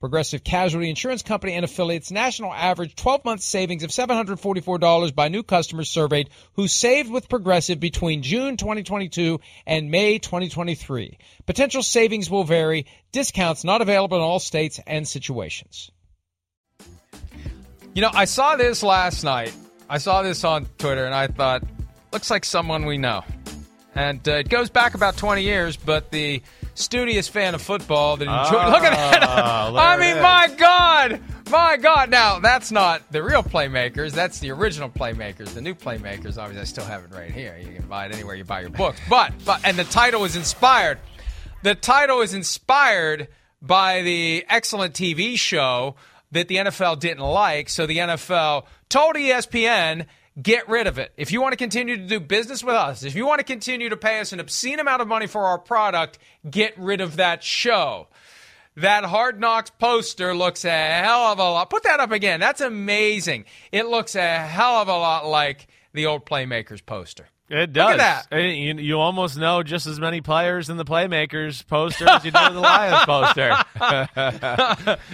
Progressive Casualty Insurance Company and affiliates national average 12 month savings of $744 by new customers surveyed who saved with Progressive between June 2022 and May 2023. Potential savings will vary. Discounts not available in all states and situations. You know, I saw this last night. I saw this on Twitter and I thought, looks like someone we know. And uh, it goes back about 20 years, but the studious fan of football that enjoy. Oh, look at that! I mean, my God, my God! Now that's not the real playmakers. That's the original playmakers. The new playmakers, obviously, I still have it right here. You can buy it anywhere you buy your books. But but and the title is inspired. The title is inspired by the excellent TV show that the NFL didn't like. So the NFL told ESPN get rid of it. If you want to continue to do business with us, if you want to continue to pay us an obscene amount of money for our product, get rid of that show. That Hard Knocks poster looks a hell of a lot. Put that up again. That's amazing. It looks a hell of a lot like the old Playmakers poster. It Look does. at that. You, you almost know just as many players in the Playmakers poster as you do the Lions poster.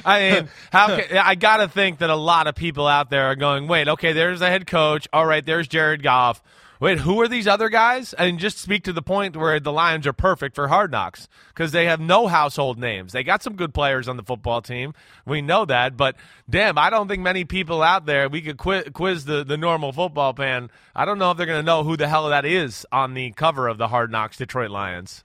I mean, how can, I got to think that a lot of people out there are going, wait, okay, there's the head coach. All right, there's Jared Goff. Wait, who are these other guys? And just speak to the point where the Lions are perfect for hard knocks because they have no household names. They got some good players on the football team. We know that. But damn, I don't think many people out there, we could quiz, quiz the, the normal football fan. I don't know if they're going to know who the hell that is on the cover of the Hard Knocks Detroit Lions.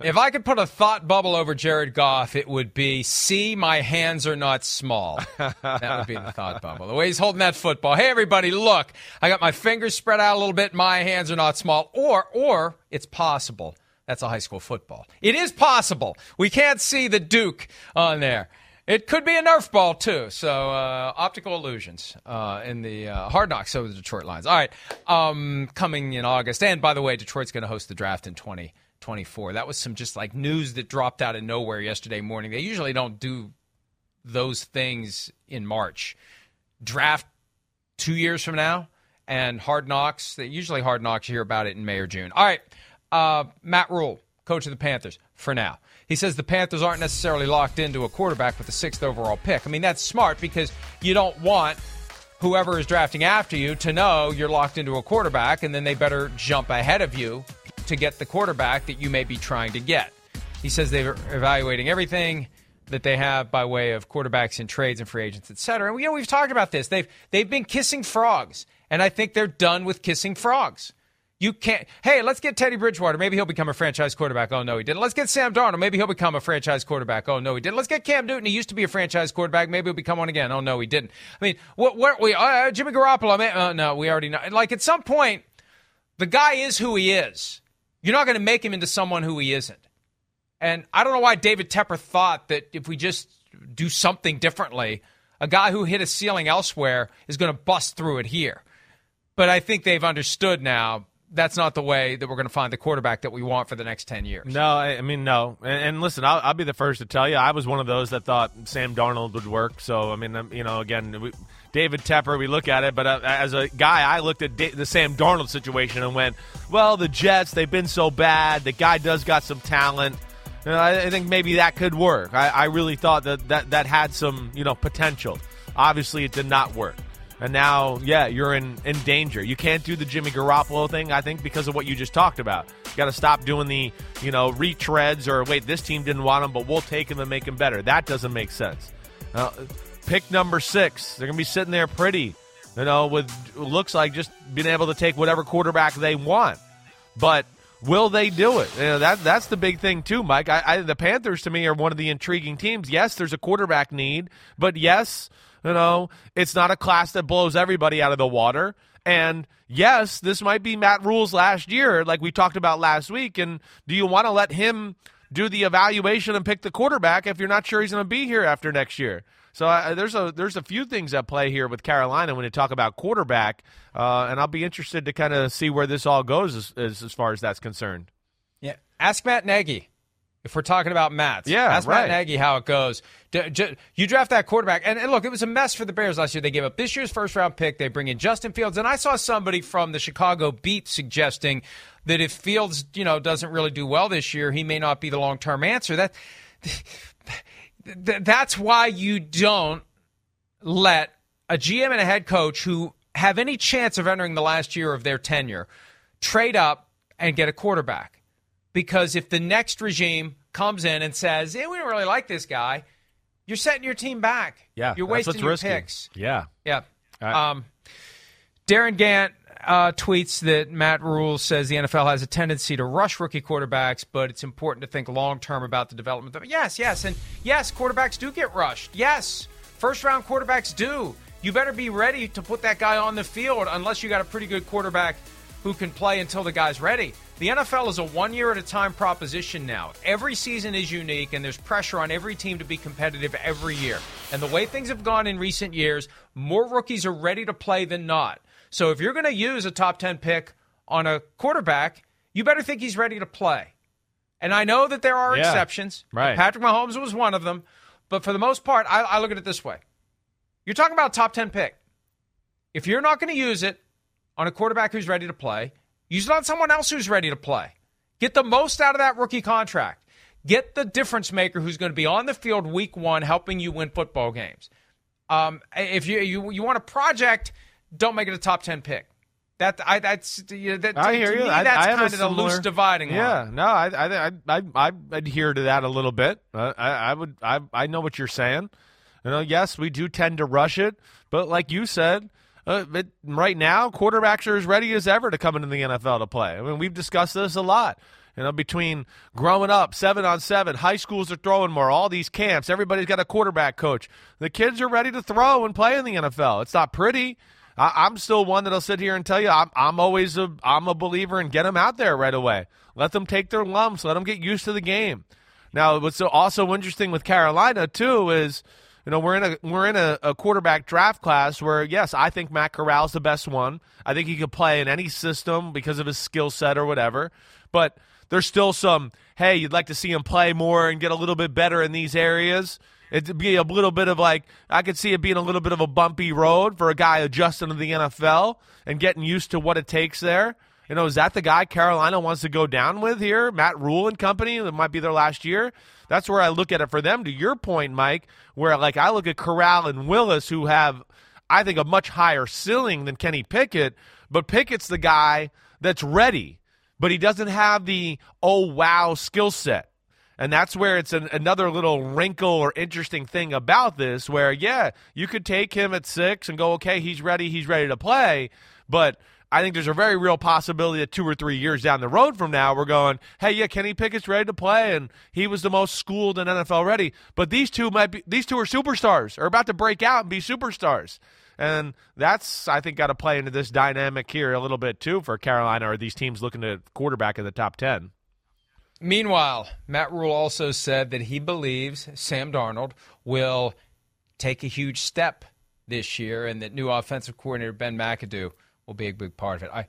If I could put a thought bubble over Jared Goff, it would be see my hands are not small. that would be the thought bubble. The way he's holding that football. Hey everybody, look. I got my fingers spread out a little bit, my hands are not small. Or or it's possible. That's a high school football. It is possible. We can't see the Duke on there. It could be a Nerf ball too. So uh, optical illusions uh, in the uh, Hard Knocks. So the Detroit Lions. All right, um, coming in August. And by the way, Detroit's going to host the draft in 2024. That was some just like news that dropped out of nowhere yesterday morning. They usually don't do those things in March. Draft two years from now, and Hard Knocks. They usually Hard Knocks. You hear about it in May or June. All right, uh, Matt Rhule, coach of the Panthers, for now. He says the Panthers aren't necessarily locked into a quarterback with the sixth overall pick. I mean, that's smart because you don't want whoever is drafting after you to know you're locked into a quarterback, and then they better jump ahead of you to get the quarterback that you may be trying to get. He says they're evaluating everything that they have by way of quarterbacks and trades and free agents, et cetera. And you know, we've talked about this. They've they've been kissing frogs, and I think they're done with kissing frogs. You can't. Hey, let's get Teddy Bridgewater. Maybe he'll become a franchise quarterback. Oh no, he didn't. Let's get Sam Darnold. Maybe he'll become a franchise quarterback. Oh no, he didn't. Let's get Cam Newton. He used to be a franchise quarterback. Maybe he'll become one again. Oh no, he didn't. I mean, what? What? We uh, Jimmy Garoppolo. Man, uh, no, we already know. Like at some point, the guy is who he is. You're not going to make him into someone who he isn't. And I don't know why David Tepper thought that if we just do something differently, a guy who hit a ceiling elsewhere is going to bust through it here. But I think they've understood now that's not the way that we're going to find the quarterback that we want for the next 10 years. No, I, mean, no. And, and listen, I'll, I'll, be the first to tell you, I was one of those that thought Sam Darnold would work. So, I mean, um, you know, again, we, David Tepper, we look at it, but uh, as a guy, I looked at da- the Sam Darnold situation and went, well, the Jets, they've been so bad. The guy does got some talent. You know, I, I, think maybe that could work. I, I really thought that, that that had some, you know, potential. Obviously, it did not work. And now, yeah, you're in, in danger. You can't do the Jimmy Garoppolo thing, I think, because of what you just talked about. You got to stop doing the, you know, retreads or wait, this team didn't want him, but we'll take him and make him better. That doesn't make sense. Uh, pick number six. They're going to be sitting there pretty, you know, with looks like just being able to take whatever quarterback they want. But will they do it? You know, that that's the big thing too, Mike. I, I, the Panthers to me are one of the intriguing teams. Yes, there's a quarterback need, but yes, you know, it's not a class that blows everybody out of the water. And yes, this might be Matt Rhule's last year, like we talked about last week. And do you want to let him do the evaluation and pick the quarterback if you're not sure he's going to be here after next year? So uh, there's a there's a few things at play here with Carolina when you talk about quarterback, uh, and I'll be interested to kind of see where this all goes as, as, as far as that's concerned. Yeah, ask Matt Nagy if we're talking about Matt, yeah, ask right. Matt Nagy how it goes. You draft that quarterback, and, look, it was a mess for the Bears last year. They gave up this year's first round pick. They bring in Justin Fields, and I saw somebody from the Chicago beat suggesting that if Fields, you know, doesn't really do well this year, he may not be the long term answer. That that's why you don't let a GM and a head coach who have any chance of entering the last year of their tenure trade up and get a quarterback because if the next regime comes in and says, "Yeah, we don't really like this guy," you're setting your team back. Yeah, you're wasting your risky. picks. Yeah, yeah. Um, Darin Gantt uh, tweets that Matt Rhule says the NFL has a tendency to rush rookie quarterbacks, but it's important to think long term about the development. Of, yes, yes, and yes, quarterbacks do get rushed. Yes, first round quarterbacks do. You better be ready to put that guy on the field unless you got a pretty good quarterback who can play until the guy's ready. The NFL is a one year at a time proposition now. Every season is unique, and there's pressure on every team to be competitive every year. And the way things have gone in recent years, more rookies are ready to play than not. So if you're going to use a top 10 pick on a quarterback, you better think he's ready to play. And I know that there are yeah, exceptions. Right. Patrick Mahomes was one of them. But for the most part, I, I look at it this way you're talking about a top 10 pick. If you're not going to use it on a quarterback who's ready to play, use it on someone else who's ready to play. Get the most out of that rookie contract. Get the difference maker who's going to be on the field week one helping you win football games. Um, if you, you, you want a project – don't make it a top ten pick. That I that's you know, that, I hear you. Me, I, that's I kind of similar, the loose dividing yeah, line. Yeah, no, I I I I, I adhere to that a little bit. Uh, I, I would I I know what you're saying. You know, yes, we do tend to rush it, but like you said, uh, it, right now quarterbacks are as ready as ever to come into the NFL to play. I mean, we've discussed this a lot. You know, between growing up, seven on seven, high schools are throwing more, all these camps, everybody's got a quarterback coach. The kids are ready to throw and play in the NFL. It's not pretty. I, am still one that'll sit here and tell you I'm, I'm always a I'm a believer in get them out there right away. Let them take their lumps. Let them get used to the game. Now, what's also interesting with Carolina too is, you know, we're in a we're in a, a quarterback draft class where yes, I think Matt Corral's the best one. I think he could play in any system because of his skill set or whatever. But there's still some hey, you'd like to see him play more and get a little bit better in these areas. It'd be a little bit of like I could see it being a little bit of a bumpy road for a guy adjusting to the NFL and getting used to what it takes there. You know, is that the guy Carolina wants to go down with here? Matt Rhule and company. That might be their last year. That's where I look at it for them. To your point, Mike, where like I look at Corral and Willis, who have I think a much higher ceiling than Kenny Pickett, but Pickett's the guy that's ready, but he doesn't have the oh wow skill set. And that's where it's an, another little wrinkle or interesting thing about this, where, yeah, you could take him at six and go, okay, he's ready, he's ready to play. But I think there's a very real possibility that two or three years down the road from now, we're going, hey, yeah, Kenny Pickett's ready to play, and he was the most schooled and NFL ready. But these two might be, these two are superstars, are about to break out and be superstars. And that's, I think, got to play into this dynamic here a little bit too for Carolina or these teams looking to quarterback in the top 10. Meanwhile, Matt Rhule also said that he believes Sam Darnold will take a huge step this year and that new offensive coordinator Ben McAdoo will be a big part of it. I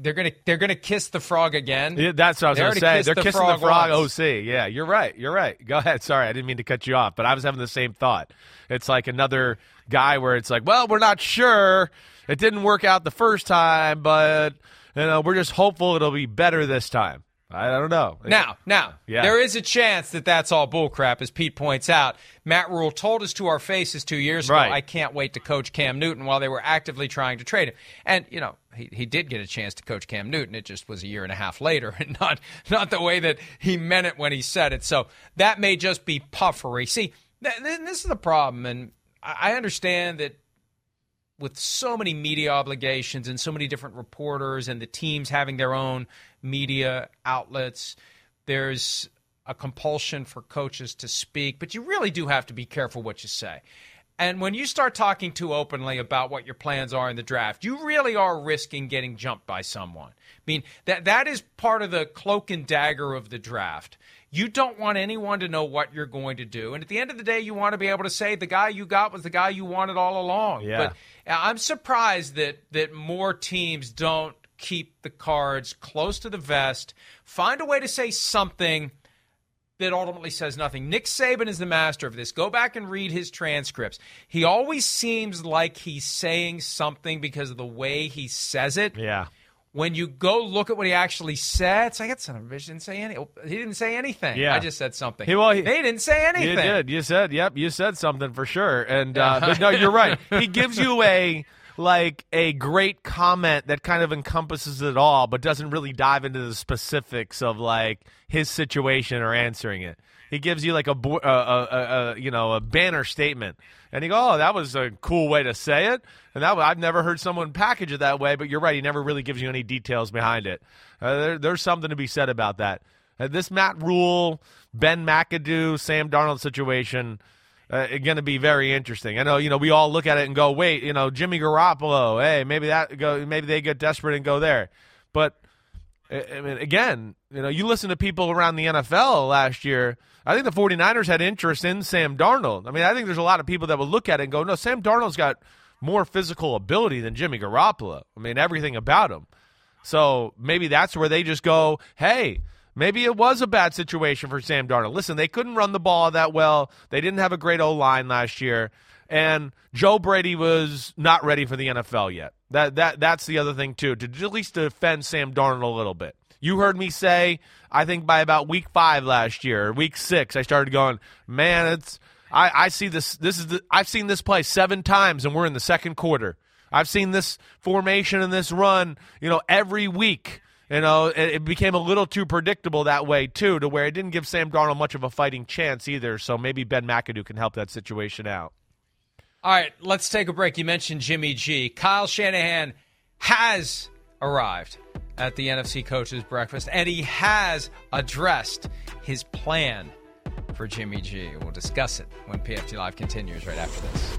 they're gonna they're gonna kiss the frog again. Yeah, that's what I was They to say. They're the kissing frog the frog oh, once. OC. Yeah, you're right. You're right. Go ahead. Sorry, I didn't mean to cut you off, but I was having the same thought. It's like another guy where it's like, well, we're not sure. It didn't work out the first time, but you know, we're just hopeful it'll be better this time. I don't know. Now, now, Yeah. there is a chance that that's all bullcrap, as Pete points out. Matt Rhule told us to our faces two years ago, Right. I can't wait to coach Cam Newton while they were actively trying to trade him. And, you know, he, he did get a chance to coach Cam Newton. It just was a year and a half later and not, not the way that he meant it when he said it. So that may just be puffery. See, th- th- this is the problem. And I understand that with so many media obligations and so many different reporters and the teams having their own media outlets, there's a compulsion for coaches to speak, but you really do have to be careful what you say. And when you start talking too openly about what your plans are in the draft, you really are risking getting jumped by someone. I mean, that that is part of the cloak and dagger of the draft. You don't want anyone to know what you're going to do. And at the end of the day, you want to be able to say the guy you got was the guy you wanted all along. Yeah. But I'm surprised that that more teams don't keep the cards close to the vest, find a way to say something that ultimately says nothing. Nick Saban is the master of this. Go back and read his transcripts. He always seems like he's saying something because of the way he says it. Yeah. When you go look at what he actually said, it's like that son of a didn't say any. He didn't say anything. Yeah. I just said something. He- well, he- they didn't say anything. You did. You said, yep, you said something for sure. And uh, but no, you're right. He gives you a like a great comment that kind of encompasses it all, but doesn't really dive into the specifics of like his situation or answering it. He gives you like a, a, a, a, you know a banner statement, and you go, "Oh, that was a cool way to say it." And that I've never heard someone package it that way. But you're right; he never really gives you any details behind it. Uh, there, there's something to be said about that. Uh, this Matt Rhule, Ben McAdoo, Sam Darnold situation uh, going to be very interesting. I know, you know, we all look at it and go, wait, you know, Jimmy Garoppolo, hey, maybe that go, maybe they get desperate and go there. But I mean, again, you know, you listen to people around the NFL last year. I think the 49ers had interest in Sam Darnold. I mean, I think there's a lot of people that would look at it and go, no, Sam Darnold's got more physical ability than Jimmy Garoppolo. I mean, everything about him. So maybe that's where they just go, hey, maybe it was a bad situation for Sam Darnold. Listen, they couldn't run the ball that well. They didn't have a great O line last year. And Joe Brady was not ready for the NFL yet. That that that's the other thing too, to at least defend Sam Darnold a little bit. You heard me say, I think by about week five last year, week six, I started going, man, it's I, I see this this is the, I've seen this play seven times and we're in the second quarter. I've seen this formation and this run, you know, every week. You know, it, became a little too predictable that way too, to where it didn't give Sam Darnold much of a fighting chance either. So maybe Ben McAdoo can help that situation out. All right, let's take a break. You mentioned Jimmy G. Kyle Shanahan has arrived at the NFC Coaches Breakfast, and he has addressed his plan for Jimmy G. We'll discuss it when PFT Live continues right after this.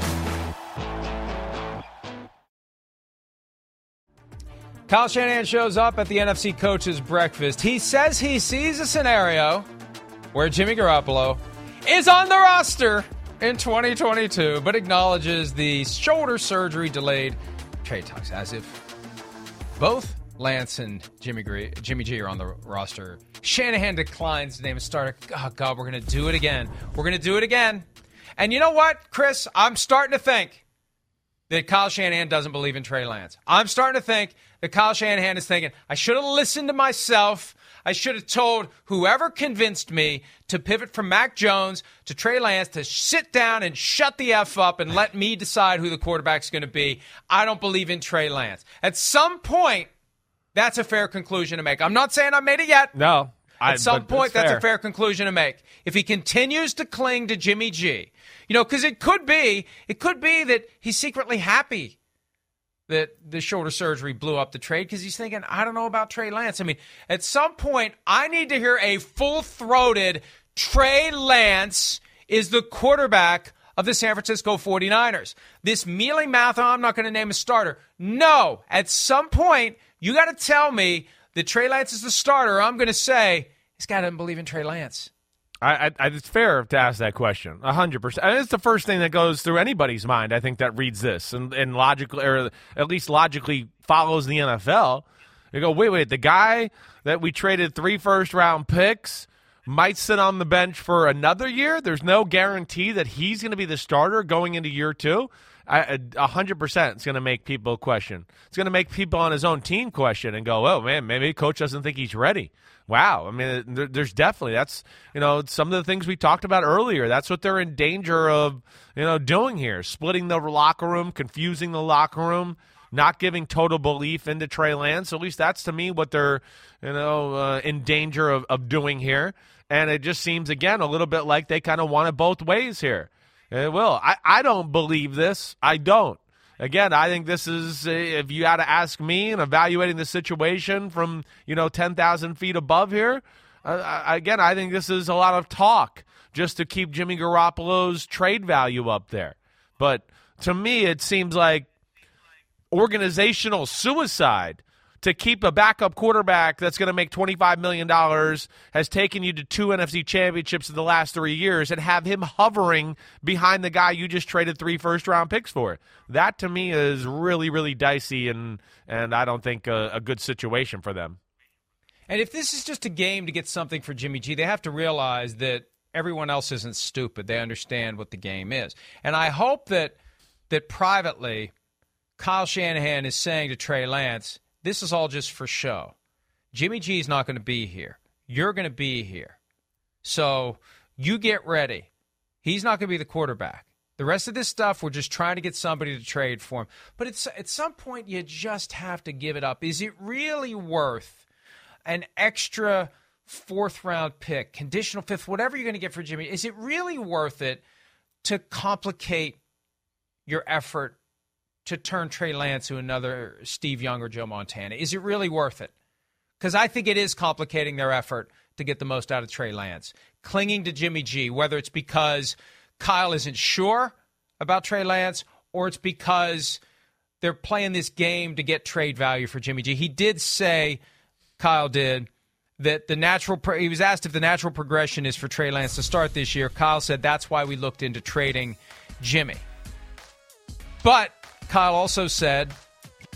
Kyle Shanahan shows up at the NFC Coaches Breakfast. He says he sees a scenario where Jimmy Garoppolo is on the roster in 2022, but acknowledges the shoulder surgery delayed trade talks as if both Lance and Jimmy, Gre- Jimmy G are on the roster. Shanahan declines to name a starter. Oh, God, we're to do it again. We're to do it again. And you know what, Chris? I'm starting to think that Kyle Shanahan doesn't believe in Trey Lance. I'm starting to think that Kyle Shanahan is thinking, I should have listened to myself. I should have told whoever convinced me to pivot from Mac Jones to Trey Lance to sit down and shut the F up and let me decide who the quarterback's going to be. I don't believe in Trey Lance. At some point, that's a fair conclusion to make. I'm not saying I made it yet. No. I, At some point, it's that's a fair conclusion to make. If he continues to cling to Jimmy G, you know, because it could be, it could be that he's secretly happy that the shoulder surgery blew up the trade because he's thinking, I don't know about Trey Lance. I mean, at some point, I need to hear a full throated Trey Lance is the quarterback of the San Francisco 49ers. This mealy mouth, oh, I'm not going to name a starter. No, at some point, you got to tell me that Trey Lance is the starter. I'm going to say, this guy doesn't believe in Trey Lance. I, I, it's fair to ask that question. hundred percent. It's the first thing that goes through anybody's mind. I think that reads this and, and logically, or at least logically, follows the NFL. You go, wait, wait. The guy that we traded three first round picks might sit on the bench for another year. There's no guarantee that he's going to be the starter going into year two. A hundred percent, it's going to make people question. It's going to make people on his own team question and go, "Oh man, maybe coach doesn't think he's ready." Wow, I mean, there, there's definitely that's you know some of the things we talked about earlier. That's what they're in danger of you know doing here, splitting the locker room, confusing the locker room, not giving total belief into Trey Lance. At least that's to me what they're you know uh, in danger of, of doing here. And it just seems again a little bit like they kind of want it both ways here. It will. I, I don't believe this. I don't again, I think this is if you had to ask me and evaluating the situation from you know ten thousand feet above here. Uh, again, I think this is a lot of talk just to keep Jimmy Garoppolo's trade value up there. But to me, it seems like organizational suicide to keep a backup quarterback that's going to make $25 million has taken you to two NFC championships in the last three years and have him hovering behind the guy you just traded three first round picks for. That to me is really, really dicey and, and I don't think a, a good situation for them. And if this is just a game to get something for Jimmy G, they have to realize that everyone else isn't stupid. They understand what the game is. And I hope that that privately Kyle Shanahan is saying to Trey Lance, this is all just for show. Jimmy G is not going to be here. You're going to be here. So you get ready. He's not going to be the quarterback. The rest of this stuff, we're just trying to get somebody to trade for him. But it's, at some point, you just have to give it up. Is it really worth an extra fourth round pick, conditional fifth, whatever you're going to get for Jimmy? Is it really worth it to complicate your effort to turn Trey Lance to another Steve Young or Joe Montana? Is it really worth it? Because I think it is complicating their effort to get the most out of Trey Lance. Clinging to Jimmy G, whether it's because Kyle isn't sure about Trey Lance or it's because they're playing this game to get trade value for Jimmy G. He did say, Kyle did, that the natural, he was asked if the natural progression is for Trey Lance to start this year. Kyle said that's why we looked into trading Jimmy. But Kyle also said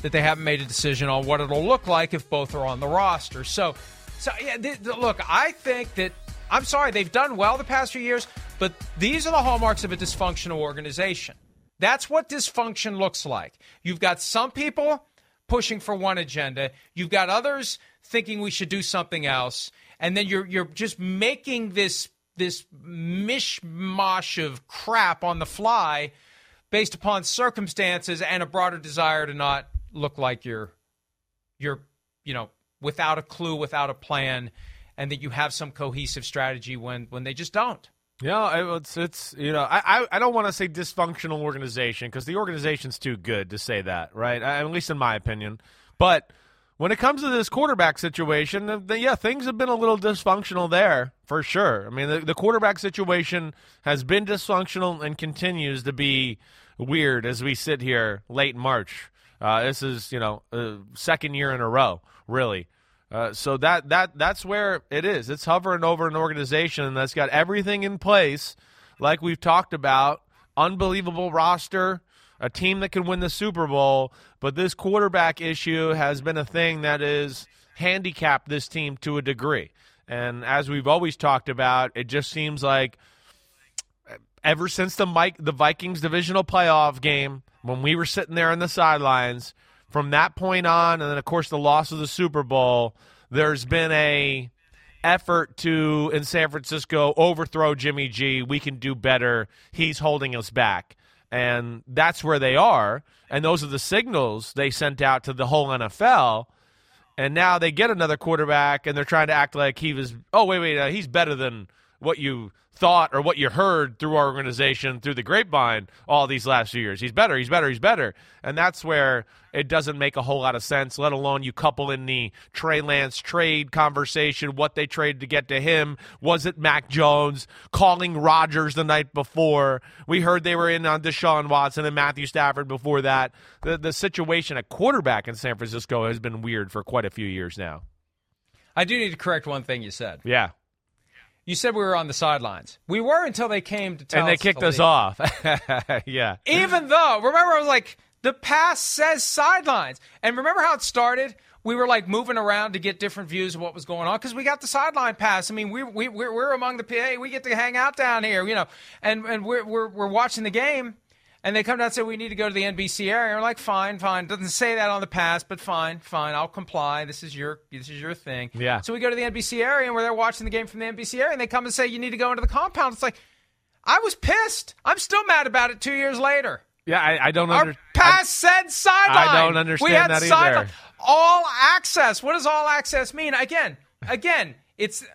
that they haven't made a decision on what it'll look like if both are on the roster. So, so yeah, th- th- look, I think that I'm sorry they've done well the past few years, but these are the hallmarks of a dysfunctional organization. That's what dysfunction looks like. You've got some people pushing for one agenda, you've got others thinking we should do something else, and then you're you're just making this this mishmash of crap on the fly based upon circumstances and a broader desire to not look like you're you're you know without a clue, without a plan, and that you have some cohesive strategy when when they just don't. Yeah, it's it's you know I I don't want to say dysfunctional organization because the organization's too good to say that, right? At least in my opinion. But when it comes to this quarterback situation, yeah, things have been a little dysfunctional there for sure. I mean, the, the quarterback situation has been dysfunctional and continues to be weird as we sit here late March. Uh, this is you know second year in a row, really. Uh, so that that that's where it is. It's hovering over an organization that's got everything in place, like we've talked about. Unbelievable roster, a team that can win the Super Bowl, but this quarterback issue has been a thing that has handicapped this team to a degree. And as we've always talked about, it just seems like ever since the Mike the Vikings divisional playoff game when we were sitting there on the sidelines from that point on and then of course the loss of the Super Bowl there's been a effort to in San Francisco overthrow Jimmy G. We can do better. He's holding us back and that's where they are. And those are the signals they sent out to the whole NFL and now they get another quarterback and they're trying to act like he was oh wait wait uh, he's better than what you thought or what you heard through our organization through the grapevine all these last few years. He's better, he's better, he's better. And that's where it doesn't make a whole lot of sense, let alone you couple in the Trey Lance trade conversation, what they traded to get to him. Was it Mac Jones calling Rodgers the night before? We heard they were in on Deshaun Watson and Matthew Stafford before that. The, the situation at quarterback in San Francisco has been weird for quite a few years now. I do need to correct one thing you said. Yeah. You said we were on the sidelines. We were until they came to tell and they kicked us leave. off. yeah. Even though, remember, I was like, the pass says sidelines. And remember how it started? We were like moving around to get different views of what was going on because we got the sideline pass. I mean, we, we, we're, we're among the PA. We get to hang out down here, you know, and, and we're, we're, we're watching the game. And they come down and say, we need to go to the NBC area. And We're like, fine, fine. Doesn't say that on the pass, but fine, fine. I'll comply. This is your this is your thing. Yeah. So we go to the NBC area and we're there watching the game from the NBC area, and they come and say, you need to go into the compound. It's like, I was pissed. I'm still mad about it two years later. Yeah, I, I don't Our understand. pass said sideline. I don't understand we had that either. sideline. All access. What does all access mean? Again, again, it's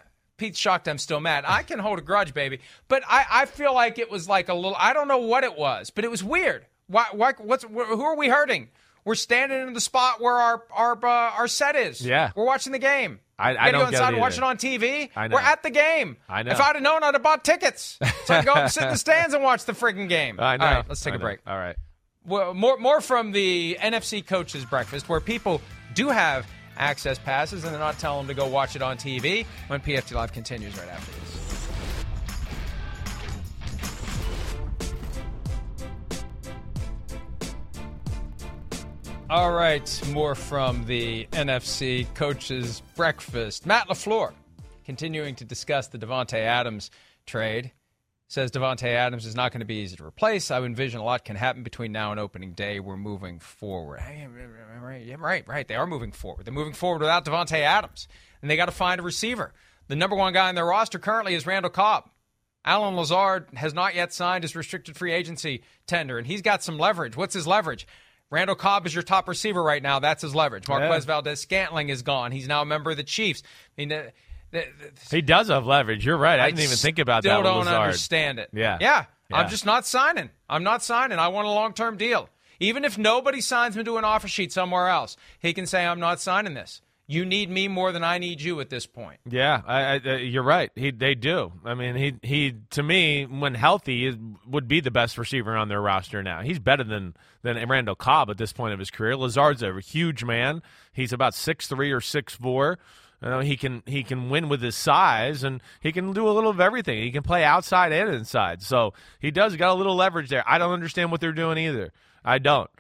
Pete's shocked I'm still mad. I can hold a grudge, baby. But I, I feel like it was like a little I don't know what it was, but it was weird. Why, why what's who are we hurting? We're standing in the spot where our our uh, our set is. Yeah. We're watching the game. I- I don't go get inside it and watch it on TV. I know. We're at the game. I know. If I'd have known, I'd have bought tickets. So I'd go up and sit in the stands and watch the freaking game. I know. All right, let's take I a know. break All right. well, more more from the NFC coaches breakfast where people do have access passes and they're not telling them to go watch it on TV when PFT Live continues right after this. All right, more from the NFC coaches breakfast. Matt LaFleur continuing to discuss the Davante Adams trade says Davante Adams is not going to be easy to replace. I envision a lot can happen between now and opening day. We're moving forward. Right, right, right. They are moving forward. They're moving forward without Davante Adams, and they got to find a receiver. The number one guy in their roster currently is Randall Cobb. Allen Lazard has not yet signed his restricted free agency tender, and he's got some leverage. What's his leverage? Randall Cobb is your top receiver right now. That's his leverage. Marquez Valdes Scantling is gone. He's now a member of the Chiefs. I mean, uh, He does have leverage. You're right. I, didn't even think about that. with don't Lazard. understand it. Yeah. yeah, Yeah. I'm just not signing. I'm not signing. I want a long term deal. Even if nobody signs him to an offer sheet somewhere else, he can say, "I'm not signing this." You need me more than I need you at this point. Yeah, I, I, uh, you're right. He they do. I mean, he he to me when healthy would be the best receiver on their roster now. He's better than than Randall Cobb at this point of his career. Lazard's a huge man. He's about six three or six four. You know, he can he can win with his size and he can do a little of everything. He can play outside and inside. So he does got a little leverage there. I don't understand what they're doing either. I don't.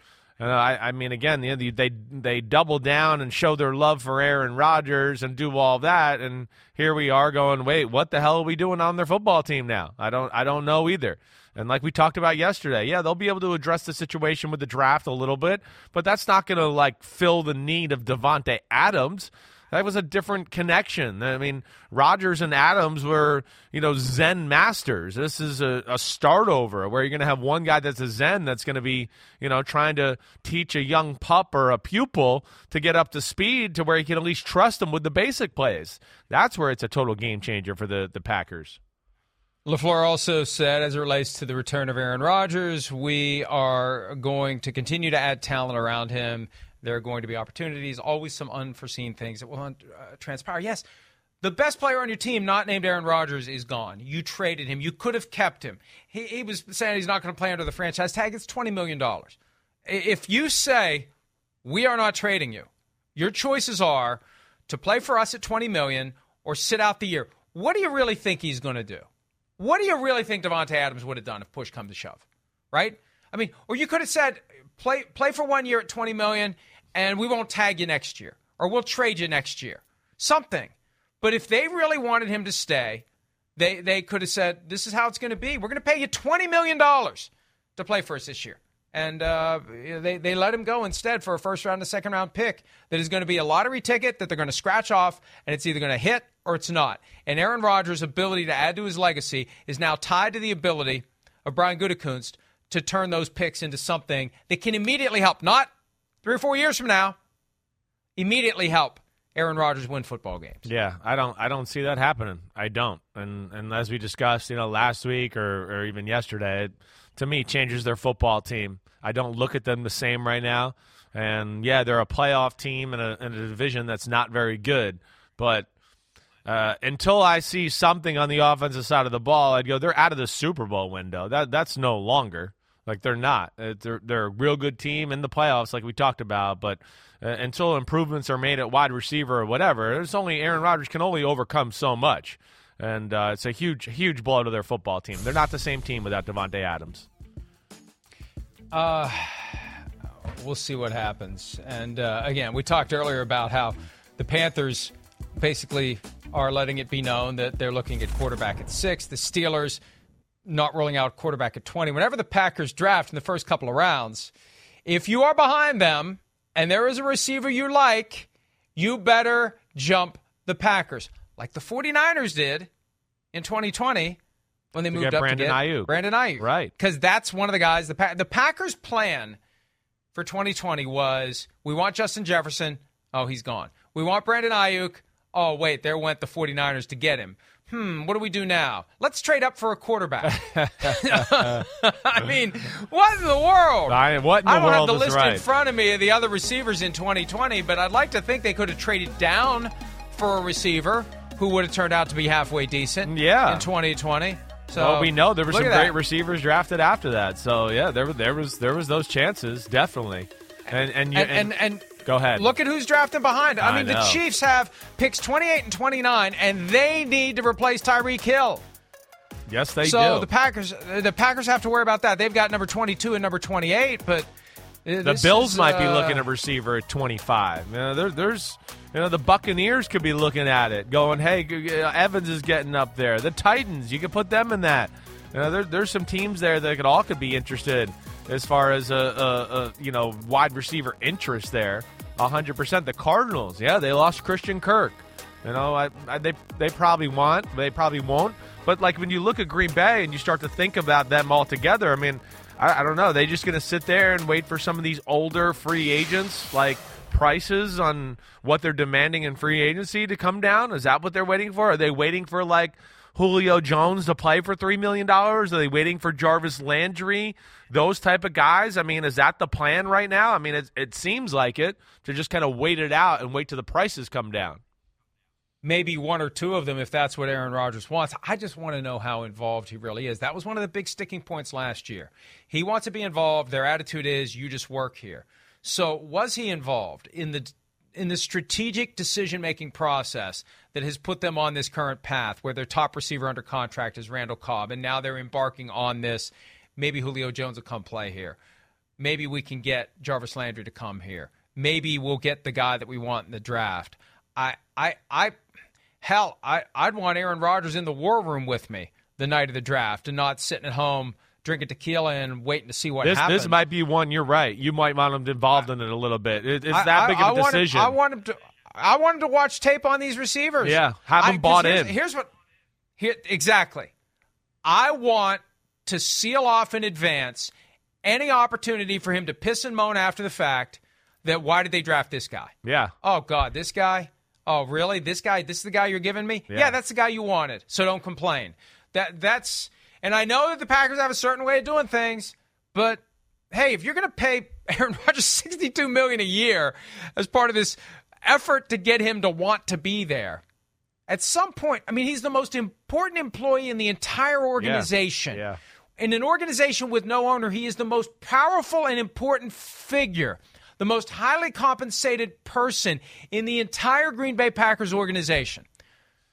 Uh, I, I mean, again, know, they they double down and show their love for Aaron Rodgers and do all that, and here we are going, wait, what the hell are we doing on their football team now? I don't I don't know either. And like we talked about yesterday, yeah, they'll be able to address the situation with the draft a little bit, but that's not going to like fill the need of Davante Adams. That was a different connection. I mean, Rodgers and Adams were, you know, Zen masters. This is a, a start over where you're going to have one guy that's a Zen that's going to be, you know, trying to teach a young pup or a pupil to get up to speed to where he can at least trust them with the basic plays. That's where it's a total game changer for the, the Packers. LaFleur also said, as it relates to the return of Aaron Rodgers, we are going to continue to add talent around him. There are going to be opportunities, always some unforeseen things that will uh, transpire. Yes, the best player on your team, not named Aaron Rodgers, is gone. You traded him. You could have kept him. He, he was saying he's not going to play under the franchise tag. It's $20 million. If you say, we are not trading you, your choices are to play for us at 20 million or sit out the year. What do you really think he's going to do? What do you really think Davante Adams would have done if push come to shove? Right? I mean, or you could have said, play play for one year at twenty million, and we won't tag you next year, or we'll trade you next year. Something. But if they really wanted him to stay, they they could have said, "This is how it's going to be. We're going to pay you twenty million dollars to play for us this year." And uh, they they let him go instead for a first round and second round pick that is going to be a lottery ticket that they're going to scratch off, and it's either going to hit or it's not. And Aaron Rodgers' ability to add to his legacy is now tied to the ability of Brian Gutekunst to turn those picks into something that can immediately help, not three or four years from now, immediately help Aaron Rodgers win football games. Yeah, I don't I don't see that happening. I don't. And and as we discussed, you know, last week or, or even yesterday, it, to me changes their football team. I don't look at them the same right now. And yeah, they're a playoff team in a, in a division that's not very good. But uh, until I see something on the offensive side of the ball, I'd go, they're out of the Super Bowl window. That that's no longer. Like they're not. Uh, they're they're a real good team in the playoffs, like we talked about. But uh, until improvements are made at wide receiver or whatever, there's only Aaron Rodgers can only overcome so much, and uh, it's a huge huge blow to their football team. They're not the same team without Davante Adams. Uh, we'll see what happens. And uh, again, we talked earlier about how the Panthers basically are letting it be known that they're looking at quarterback at six. The Steelers not rolling out quarterback at 20. Whenever the Packers draft in the first couple of rounds, if you are behind them and there is a receiver you like, you better jump the Packers, like the 49ers did in 2020 when they To moved up Brandon to get Aiyuk. Brandon Aiyuk. Right. Because that's one of the guys, the, pa- the Packers' plan for 2020 was we want Justin Jefferson. Oh, he's gone. We want Brandon Aiyuk. Oh, wait, there went the 49ers to get him. Hmm, what do we do now? Let's trade up for a quarterback. I mean, what in the world? I- what the I don't world have the is list in front of me of the other receivers in 2020, but I'd like to think they could have traded down for a receiver who would have turned out to be halfway decent Yeah. in 2020. So well, we know there were some great that. receivers drafted after that. So yeah, there were- there was there was those chances definitely. And and you, and, and, and go ahead. Look at who's drafting behind. I, I mean, the. Chiefs have picks 28 and 29, and they need to replace Tyreek Hill. yes, they so do. So the Packers, the Packers have to worry about that. They've got number 22 and number 28, but the Bills might be uh, looking at receiver at 25. You know, there, there's, you know, the Buccaneers could be looking at it, going, "Hey, g- uh, Evans is getting up there." The Titans, you could put them in that. You know, there, there's some teams there that could all could be interested as far as a, a, a you know wide receiver interest there. 100. percent The Cardinals, yeah, they lost Christian Kirk. You know, I, I, they they probably want, they probably won't. But like when you look at Green Bay and you start to think about them all together, I mean, I, I don't know. They just going to sit there and wait for some of these older free agents, like prices on what they're demanding in free agency to come down? Is that what they're waiting for? Are they waiting for like Julio Jones to play for three million dollars? Are they waiting for Jarvis Landry? Those type of guys. I mean, is that the plan right now? I mean, it, it seems like it to just kind of wait it out and wait till the prices come down. maybe one or two of them if that's what Aaron Rodgers wants. I just want to know how involved he really is. That was one of the big sticking points last year. He wants to be involved. Their attitude is you just work here. So was he involved in the in the strategic decision making process that has put them on this current path where their top receiver under contract is Randall Cobb and now they're embarking on this maybe Julio Jones will come play here. Maybe we can get Jarvis Landry to come here. Maybe we'll get the guy that we want in the draft. I I I hell, I, I'd want Aaron Rodgers in the war room with me the night of the draft and not sitting at home drinking tequila and waiting to see what This happens. this might be one. You're right. You might want them involved in it a little bit. It, it's I- that I- big I of a want him- decision. I want him to. I want him to watch tape on these receivers. Yeah, have I- bought here's, in. Here's what. Here exactly. I want to seal off in advance any opportunity for him to piss and moan after the fact that why did they draft this guy? yeah. Oh God, this guy. Oh really? This guy? This is the guy you're giving me? Yeah. that's the guy you wanted. So don't complain. That that's. And I know that the Packers have a certain way of doing things, but hey, if you're going to pay Aaron Rodgers 62 million a year as part of this effort to get him to want to be there, at some point, I mean, he's the most important employee in the entire organization. Yeah. Yeah. In an organization with no owner, he is the most powerful and important figure, the most highly compensated person in the entire Green Bay Packers organization.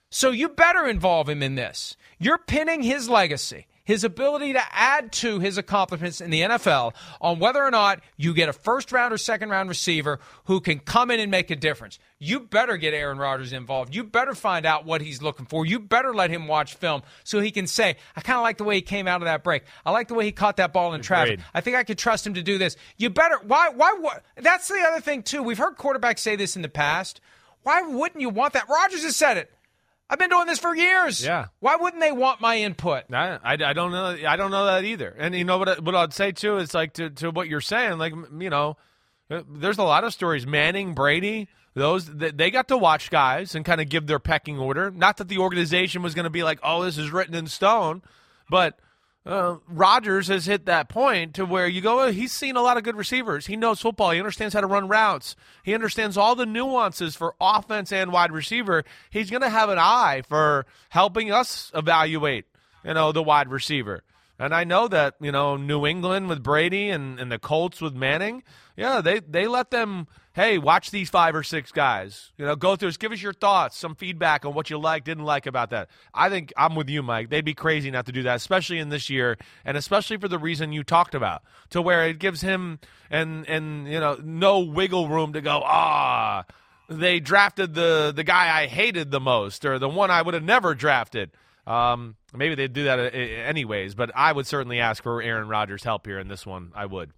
So you better involve him in this. You're pinning his legacy, his ability to add to his accomplishments in the NFL on whether or not you get a first round or second round receiver who can come in and make a difference. You better get Aaron Rodgers involved. You better find out what he's looking for. You better let him watch film so he can say, I kind of like the way he came out of that break. I like the way he caught that ball in traffic. I think I could trust him to do this. You better why why what that's the other thing too. We've heard quarterbacks say this in the past. Why wouldn't you want that? Rodgers has said it. I've been doing this for years. Yeah. Why wouldn't they want my input? I, I, I don't know I don't know that either. And you know what what I'd say too is like to, to what you're saying like you know Uh, There's a lot of stories. Manning, Brady, those th- they got to watch guys and kind of give their pecking order. Not that the organization was going to be like, "Oh, this is written in stone," but uh, Rodgers has hit that point to where you go, he's seen a lot of good receivers. He knows football. He understands how to run routes. He understands all the nuances for offense and wide receiver. He's going to have an eye for helping us evaluate, you know, the wide receiver. And I know that, you know, New England with Brady and, and the Colts with Manning, yeah, they, they let them, hey, watch these five or six guys. You know, go through this, give us your thoughts, some feedback on what you like, didn't like about that. I think I'm with you, Mike. They'd be crazy not to do that, especially in this year, and especially for the reason you talked about, to where it gives him and and you know, no wiggle room to go, ah, they drafted the the guy I hated the most or the one I would have never drafted. Um, maybe they'd do that anyways, but I would certainly ask for Aaron Rodgers' help here in this one. I would.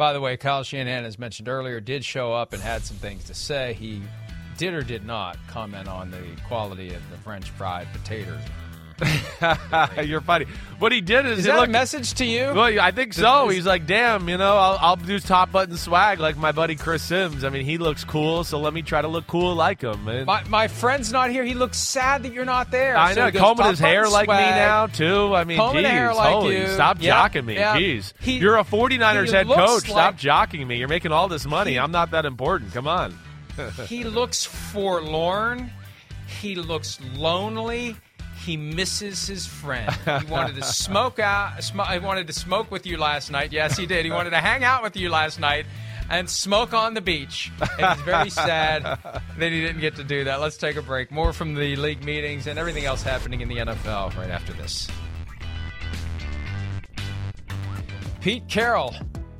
By the way, Kyle Shanahan, as mentioned earlier, did show up and had some things to say. He did or did not comment on the quality of the French fried potatoes. You're funny. What he did is, Is that a message to you? Well, I think so. He's like, damn, you know, I'll, I'll do top button swag like my buddy Chris Simms. I mean, he looks cool, so let me try to look cool like him. And My, my friend's not here. He looks sad that you're not there. I know, goes, combing his hair like me now too. I mean, Combing geez, hair like holy, you. stop jocking me, jeez. He- You're a 49ers he head coach. Stop jocking me. You're making all this money. He- I'm not that important. Come on. He looks forlorn. He looks lonely. He misses his friend. He wanted to smoke out. Sm- he wanted to smoke with you last night. Yes, he did. He wanted to hang out with you last night and smoke on the beach. And he's very sad that he didn't get to do that. Let's take a break. More from the league meetings and everything else happening in the NFL right after this. Pete Carroll,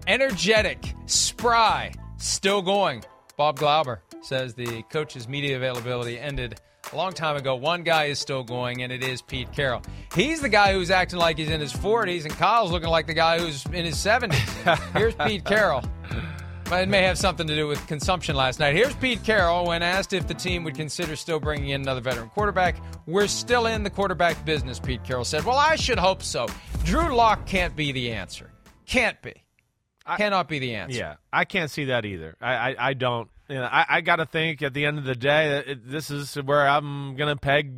energetic, spry, still going. Bob Glauber says the coach's media availability ended a long time ago. One guy is still going, and it is Pete Carroll. He's the guy who's acting like he's in his 40s, and Kyle's looking like the guy who's in his 70s. Here's Pete Carroll. It may have something to do with consumption last night. Here's Pete Carroll when asked if the team would consider still bringing in another veteran quarterback. We're still in the quarterback business, Pete Carroll said. Well, I should hope so. Drew Lock can't be the answer. Can't be. Cannot be the answer. Yeah, I can't see that either. I, I, I don't. You know, I, I got to think at the end of the day, it, this is where I'm gonna peg,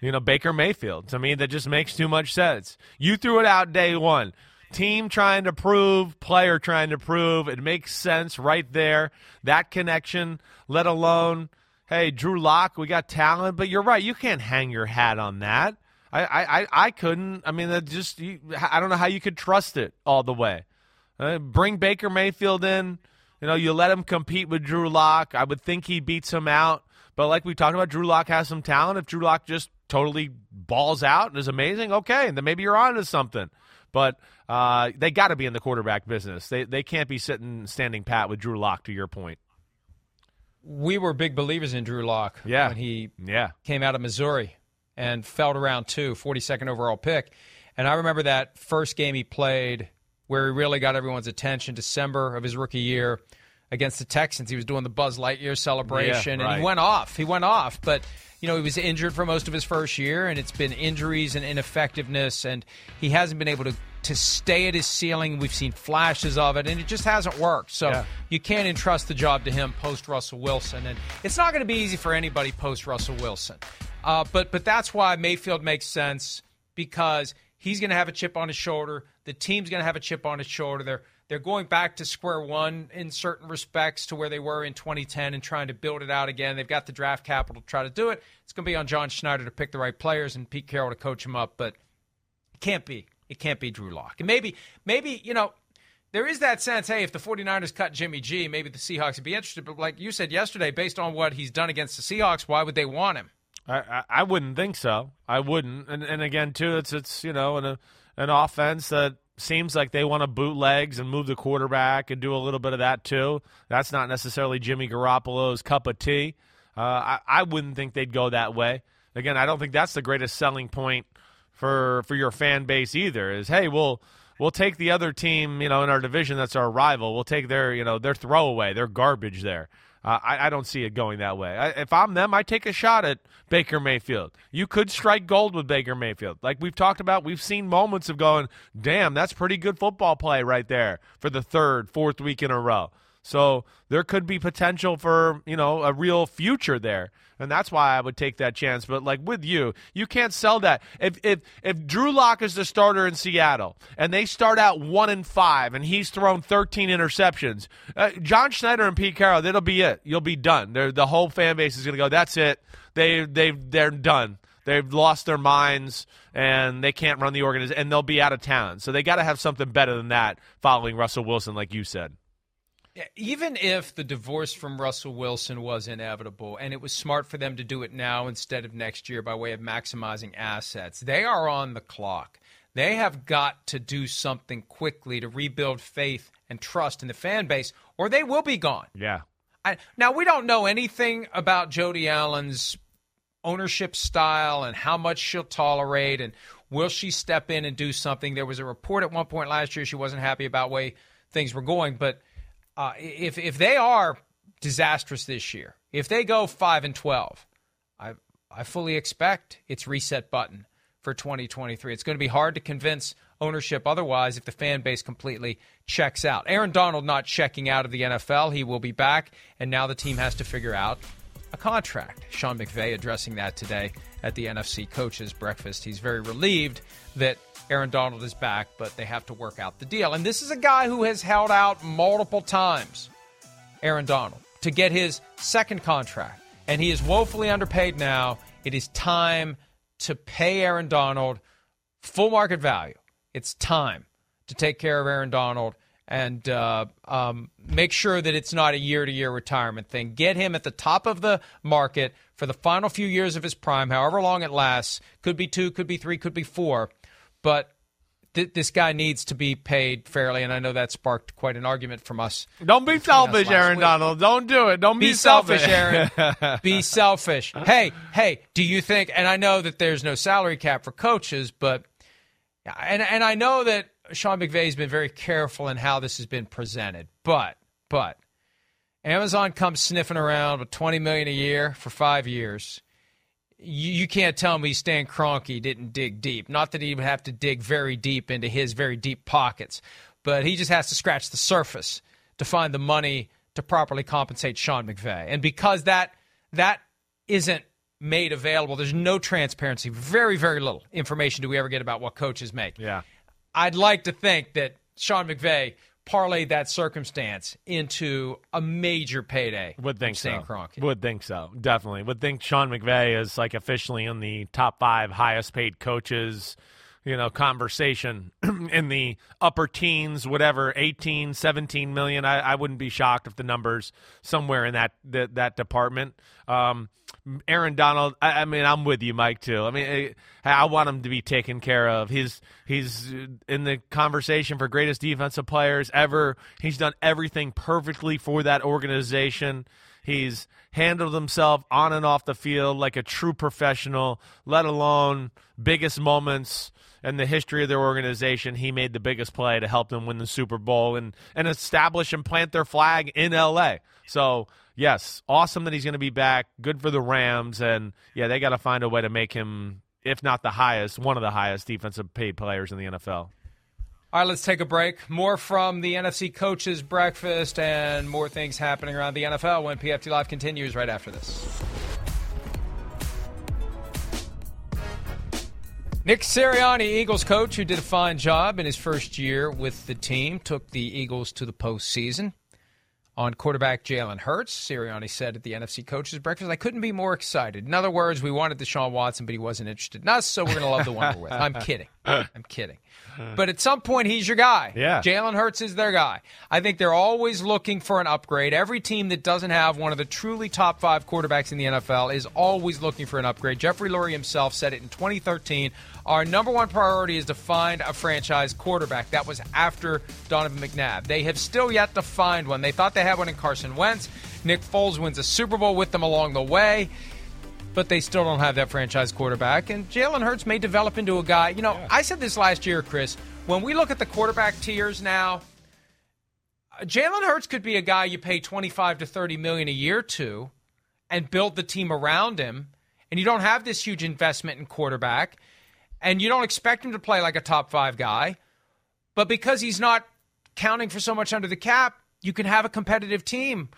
you know, Baker Mayfield. To me, that just makes too much sense. You threw it out day one. Team trying to prove, player trying to prove. It makes sense right there. That connection, let alone, hey, Drew Lock, we got talent, but you're right. You can't hang your hat on that. I, I, I- I couldn't. I mean, that just you, I don't know how you could trust it all the way. Uh, bring Baker Mayfield in. You know, you let him compete with Drew Lock. I would think he beats him out. But like we talked about, Drew Lock has some talent. If Drew Lock just totally balls out and is amazing, okay, then maybe you're on to something. But uh, they got to be in the quarterback business. They they can't be sitting standing pat with Drew Lock. To your point, We were big believers in Drew Lock Yeah. when he yeah, came out of Missouri and fell to round two, 42nd overall pick. And I remember that first game he played where he really got everyone's attention, December of his rookie year against the Texans. He was doing the Buzz Lightyear celebration, Yeah, and he went off. He went off, but you know he was injured for most of his first year, and it's been injuries and ineffectiveness, and he hasn't been able to to stay at his ceiling. We've seen flashes of it, and it just hasn't worked. So Yeah. you can't entrust the job to him post Russell Wilson, and it's not going to be easy for anybody post Russell Wilson. Uh, but but that's why Mayfield makes sense because he's going to have a chip on his shoulder. The team's going to have a chip on his shoulder. They're they're going back to square one in certain respects to where they were in 2010 and trying to build it out again. They've got the draft capital to try to do it. It's going to be on John Schneider to pick the right players and Pete Carroll to coach him up, but it can't be. It can't be Drew Lock. And maybe maybe you know there is that sense, hey, if the 49ers cut Jimmy G, maybe the Seahawks would be interested. But like you said yesterday, based on what he's done against the Seahawks, why would they want him? I, I, wouldn't think so. I wouldn't. And and again, too, it's it's you know an an offense that seems like they want to boot legs and move the quarterback and do a little bit of that too. That's not necessarily Jimmy Garoppolo's cup of tea. Uh, I I wouldn't think they'd go that way. Again, I don't think that's the greatest selling point for for your fan base either. Is hey, we'll we'll take the other team, you know, in our division that's our rival. We'll take their, you know, their throwaway, their garbage there. Uh, I, I, don't see it going that way. I, if I'm them, I take a shot at Baker Mayfield. You could strike gold with Baker Mayfield. Like we've talked about, we've seen moments of going, damn, that's pretty good football play right there for the third, fourth week in a row. So there could be potential for, you know, a real future there. And that's why I would take that chance. But like with you, you can't sell that. If if if Drew Lock is the starter in Seattle and they start out one and five and he's thrown 13 interceptions, uh, John Schneider and Pete Carroll, that'll be it. You'll be done. They're, the whole fan base is going to go. That's it. They they they're done. They've lost their minds and they can't run the organization and they'll be out of town. So they got to have something better than that following Russell Wilson, like you said. Even if the divorce from Russell Wilson was inevitable and it was smart for them to do it now instead of next year by way of maximizing assets, they are on the clock. They have got to do something quickly to rebuild faith and trust in the fan base, or they will be gone. Yeah. I, now, we don't know anything about Jody Allen's ownership style and how much she'll tolerate and will she step in and do something. There was a report at one point last year she wasn't happy about way things were going, but – uh, if if they are disastrous this year, if they go five and twelve, I I fully expect it's reset button for 2023. It's going to be hard to convince ownership otherwise if the fan base completely checks out. Aaron Donald not checking out of the NFL. He will be back, and now the team has to figure out a contract. Sean McVay addressing that today at the NFC coaches breakfast. He's very relieved that Aaron Donald is back, but they have to work out the deal. And this is a guy who has held out multiple times, Aaron Donald, to get his second contract. And he is woefully underpaid now. It is time to pay Aaron Donald full market value. It's time to take care of Aaron Donald and uh, um, make sure that it's not a year to year retirement thing. Get him at the top of the market for the final few years of his prime, however long it lasts. Could be two, could be three, could be four but th- this guy needs to be paid fairly, and I know that sparked quite an argument from us. Don't be selfish, Aaron week. Donald. Don't do it. Don't be, be selfish, Aaron. be selfish. Hey, hey, do you think? And I know that there's no salary cap for coaches, but and and I know that Sean McVay has been very careful in how this has been presented, but but Amazon comes sniffing around with 20 million a year for five years you, you can't tell me Stan Kroenke didn't dig deep. Not that he would have to dig very deep into his very deep pockets, but he just has to scratch the surface to find the money to properly compensate Sean McVay. And because that that isn't made available, there's no transparency. Very, very little information do we ever get about what coaches make. Yeah. I'd like to think that Sean McVay parlay that circumstance into a major payday. Would think so. Kroenke. Would think so. Definitely. Would think Sean McVay is like officially in the top five highest paid coaches, you know, conversation in the upper teens, whatever, 18, 17 million. I, I wouldn't be shocked if the numbers somewhere in that that, that department. Um, Aaron Donald, I, I, mean, I'm with you, Mike, too. I mean, I, I, want him to be taken care of. He's he's in the conversation for greatest defensive players ever. He's done everything perfectly for that organization. He's handled himself on and off the field like a true professional, let alone biggest moments in the history of their organization. He made the biggest play to help them win the Super Bowl and, and establish and plant their flag in LA. So yes, awesome that he's going to be back. Good for the Rams, and yeah, they got to find a way to make him, if not the highest, one of the highest defensive paid players in the NFL. All right, let's take a break. More from the NFC Coaches Breakfast and more things happening around the NFL when PFT Live continues right after this. Nick Sirianni, Eagles coach, who did a fine job in his first year with the team, took the Eagles to the postseason on quarterback Jalen Hurts. Sirianni said at the NFC Coaches Breakfast, I couldn't be more excited. In other words, we wanted Deshaun Watson, but he wasn't interested in us, so we're going to love the one we're with. I'm kidding. I'm kidding. But at some point, he's your guy. Yeah. Jalen Hurts is their guy. I think they're always looking for an upgrade. Every team that doesn't have one of the truly top five quarterbacks in the NFL is always looking for an upgrade. Jeffrey Lurie himself said it in 2013 our number one priority is to find a franchise quarterback. That was after Donovan McNabb. They have still yet to find one. They thought they had one in Carson Wentz. Nick Foles wins a Super Bowl with them along the way, but they still don't have that franchise quarterback. And Jalen Hurts may develop into a guy. You know, yeah. I said this last year, Chris. when we look at the quarterback tiers now, Jalen Hurts could be a guy you pay 25 to 30 million a year to and build the team around him. And you don't have this huge investment in quarterback and you don't expect him to play like a top 5 guy. But because he's not counting for so much under the cap, you can have a competitive team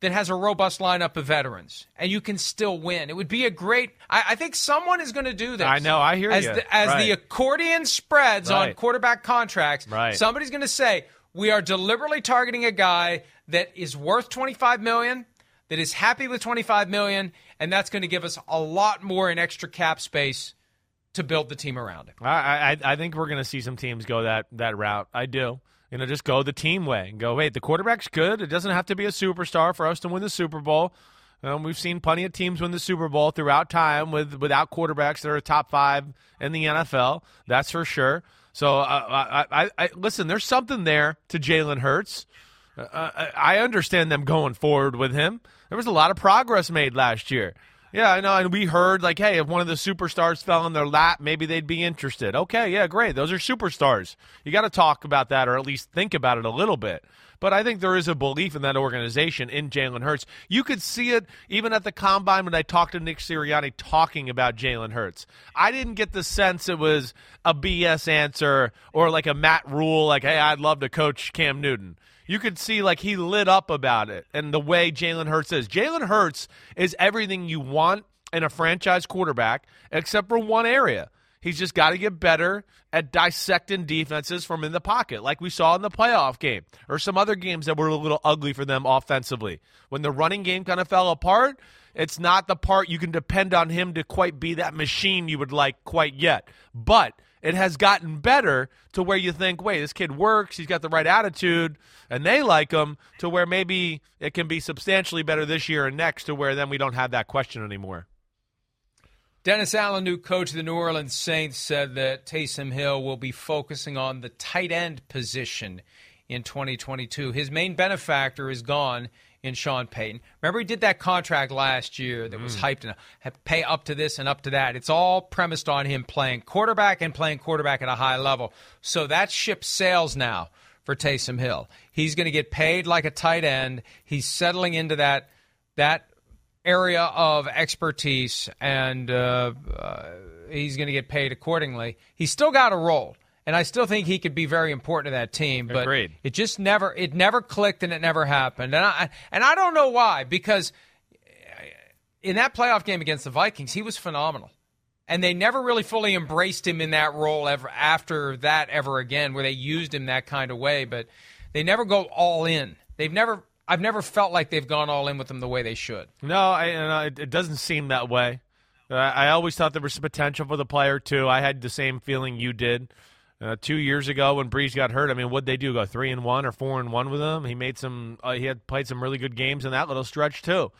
that has a robust lineup of veterans, and you can still win. It would be a great. I, I think someone is going to do this. I know. I hear as you. The, as right. the accordion spreads on quarterback contracts, Right. somebody's going to say we are deliberately targeting a guy that is worth twenty five million, that is happy with twenty five million, and that's going to give us a lot more in extra cap space to build the team around him. I, I I think we're going to see some teams go that that route. I do. You know, just go the team way and go. Wait, the quarterback's good. It doesn't have to be a superstar for us to win the Super Bowl. Um, we've seen plenty of teams win the Super Bowl throughout time with without quarterbacks that are top five in the NFL. That's for sure. So uh, I, I, I listen. There's something there to Jalen Hurts. Uh, I I understand them going forward with him. There was a lot of progress made last year. Yeah, I know. And we heard, like, hey, if one of the superstars fell in their lap, maybe they'd be interested. Okay, yeah, great. Those are superstars. You got to talk about that or at least think about it a little bit. But I think there is a belief in that organization in Jalen Hurts. You could see it even at the combine when I talked to Nick Sirianni talking about Jalen Hurts. I didn't get the sense it was a BS answer or like a Matt Rhule, like, hey, I'd love to coach Cam Newton you could see like he lit up about it and the way Jalen Hurts is. Jalen Hurts is everything you want in a franchise quarterback, except for one area. He's just got to get better at dissecting defenses from in the pocket, like we saw in the playoff game or some other games that were a little ugly for them offensively. When the running game kind of fell apart, it's not the part you can depend on him to quite be that machine you would like quite yet. But it has gotten better to where you think, wait, this kid works, he's got the right attitude, and they like him, to where maybe it can be substantially better this year and next, to where then we don't have that question anymore. Dennis Allen, new coach of the New Orleans Saints, said that Taysom Hill will be focusing on the tight end position in 2022. His main benefactor is gone in Sean Payton. Remember, he did that contract last year that was hyped and pay up to this and up to that. It's all premised on him playing quarterback and playing quarterback at a high level. So that ship sails now for Taysom Hill. He's going to get paid like a tight end. He's settling into that that area of expertise, and uh, uh, he's going to get paid accordingly. He's still got a role, and I still think he could be very important to that team. But Agreed. it just never it never clicked, and it never happened. And I and I don't know why because in that playoff game against the Vikings, he was phenomenal. And they never really fully embraced him in that role ever after that ever again, where they used him that kind of way. But they never go all in. They've never. I've never felt like they've gone all in with him the way they should. No, I, it, it doesn't seem that way. I always thought there was some potential for the player too. I had the same feeling you did. Uh, two years ago when Brees got hurt, I mean, what'd they do? Go three and one or four and one with him? He made some. Uh, he had played some really good games in that little stretch too.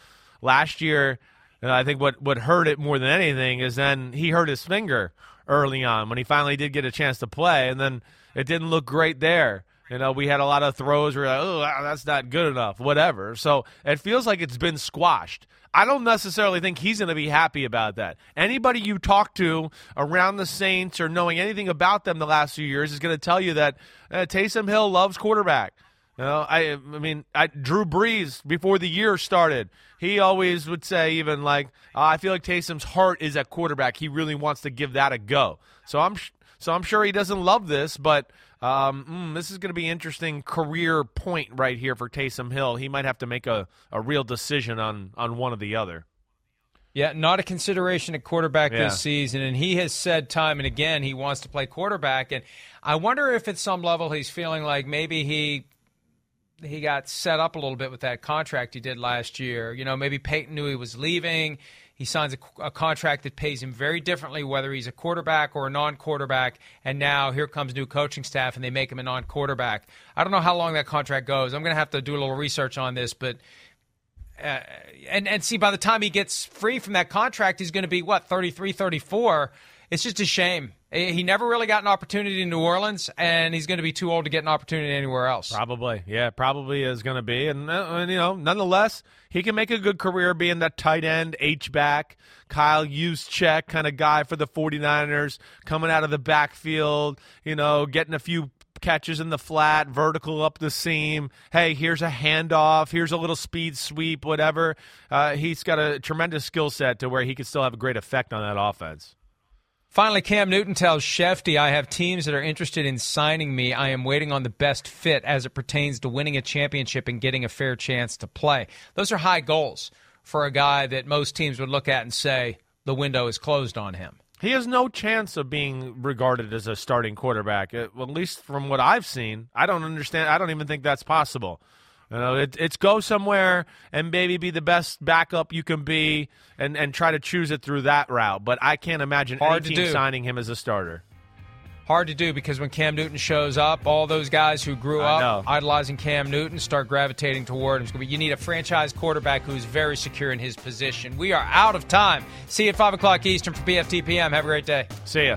Last year, uh, I think what what hurt it more than anything is then he hurt his finger early on when he finally did get a chance to play, and then it didn't look great there. You know, we had a lot of throws where, like, oh, that's not good enough, whatever. So it feels like it's been squashed. I don't necessarily think he's going to be happy about that. Anybody you talk to around the Saints or knowing anything about them the last few years is going to tell you that uh, Taysom Hill loves quarterback. You know, I, I mean, I, Drew Brees before the year started, he always would say even like, uh, I feel like Taysom's heart is at quarterback. He really wants to give that a go. So I'm, so I'm sure he doesn't love this, but um, mm, this is going to be interesting career point right here for Taysom Hill. He might have to make a, a real decision on on one or the other. Yeah, not a consideration at quarterback Yeah. this season. And he has said time and again he wants to play quarterback. And I wonder if at some level he's feeling like maybe he he got set up a little bit with that contract he did last year. You know, maybe Payton knew he was leaving. He signs a, a contract that pays him very differently, whether he's a quarterback or a non-quarterback. And now here comes new coaching staff, and they make him a non-quarterback. I don't know how long that contract goes. I'm going to have to do a little research on this, but uh, and and see by the time he gets free from that contract he's going to be what 33 34 it's just a shame. He never really got an opportunity in New Orleans, and he's going to be too old to get an opportunity anywhere else. Probably, yeah, probably is going to be, and, uh, and, you know, nonetheless, he can make a good career being that tight end, H back, Kyle Juszczyk kind of guy for the 49ers, coming out of the backfield, you know, getting a few catches in the flat, vertical up the seam. Hey, here's a handoff. Here's a little speed sweep, whatever. Uh, he's got a tremendous skill set to where he can still have a great effect on that offense. Finally, Cam Newton tells Schefty, I have teams that are interested in signing me. I am waiting on the best fit as it pertains to winning a championship and getting a fair chance to play. Those are high goals for a guy that most teams would look at and say the window is closed on him. He has no chance of being regarded as a starting quarterback, at least from what I've seen. I don't understand. I don't even think that's possible. You know, it, it's go somewhere and maybe be the best backup you can be, and, and try to choose it through that route. But I can't imagine Hard any team do. signing him as a starter. Hard to do because when Cam Newton shows up, all those guys who grew I up know. idolizing Cam Newton start gravitating toward him. You need a franchise quarterback who's very secure in his position. We are out of time. See you at 5 o'clock Eastern for PFTPM. Have a great day. See ya.